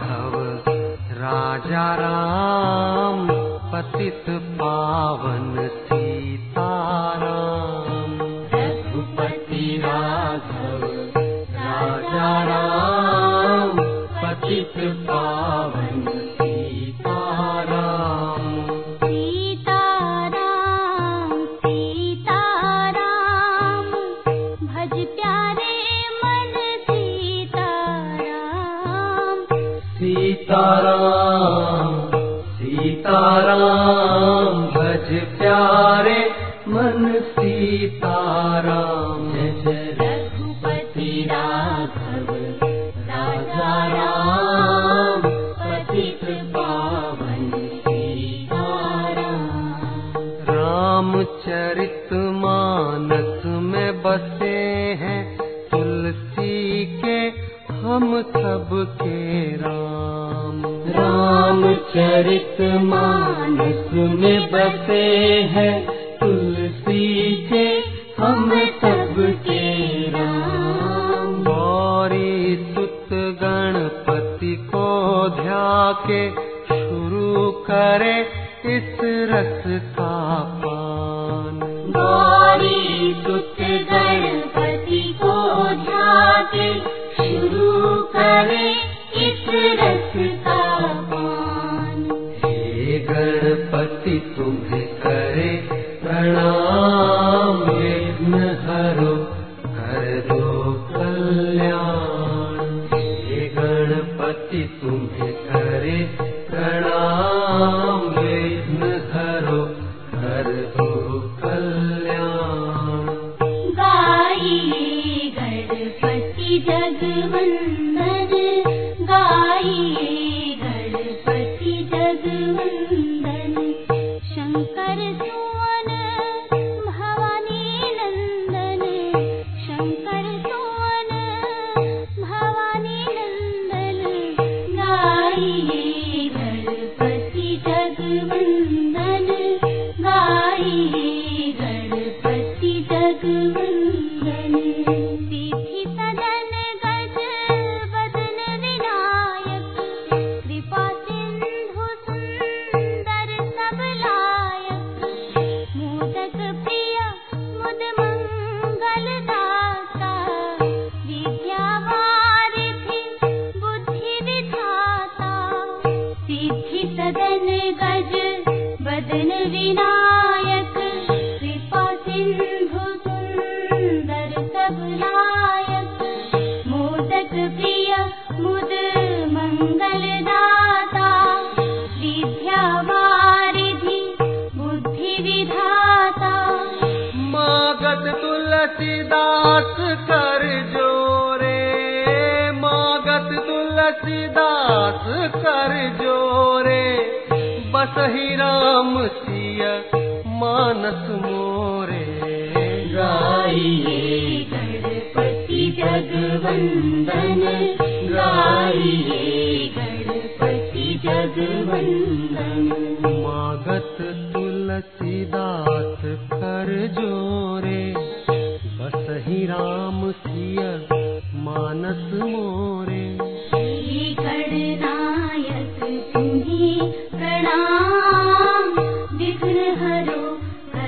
राघव राजा राम पतित पावन सीताराम। रघुपति राघव राजा राम पतित पावन सीताराम सीताराम भज प्यारे मन सीताराम। जय रघुपति राघव राजा राम पतित पावन सीताराम। रामचरित मानस में बसे हैं तुलसी के हम सबके राम रामचरित मानस में बसे हैं तुलसी के हम सबके राम। गौरी सुत गणपति को ध्या के शुरू करे इस रस का पान गौरी सुत गणपति को ध्याके शुरू करे गणपति तुम्हें करे प्रणाम विघ्न हरो कर दो कल्याण। हे गणपति हरो कर दो कल्याण। जगवंदन गाइए लायक मोदक प्रिय मुद मंगल दाता विद्या वारिधि बुद्धि विधाता। मागत तुलसीदास कर जोरे मागत तुलसीदास कर जोरे बस ही राम सिय मानस मोरे। गाइए गणपति जगवंदन गाइए गणपति जगवंदन। मागत तुलसीदास कर जोरे बस ही राम सिय मानस मोरे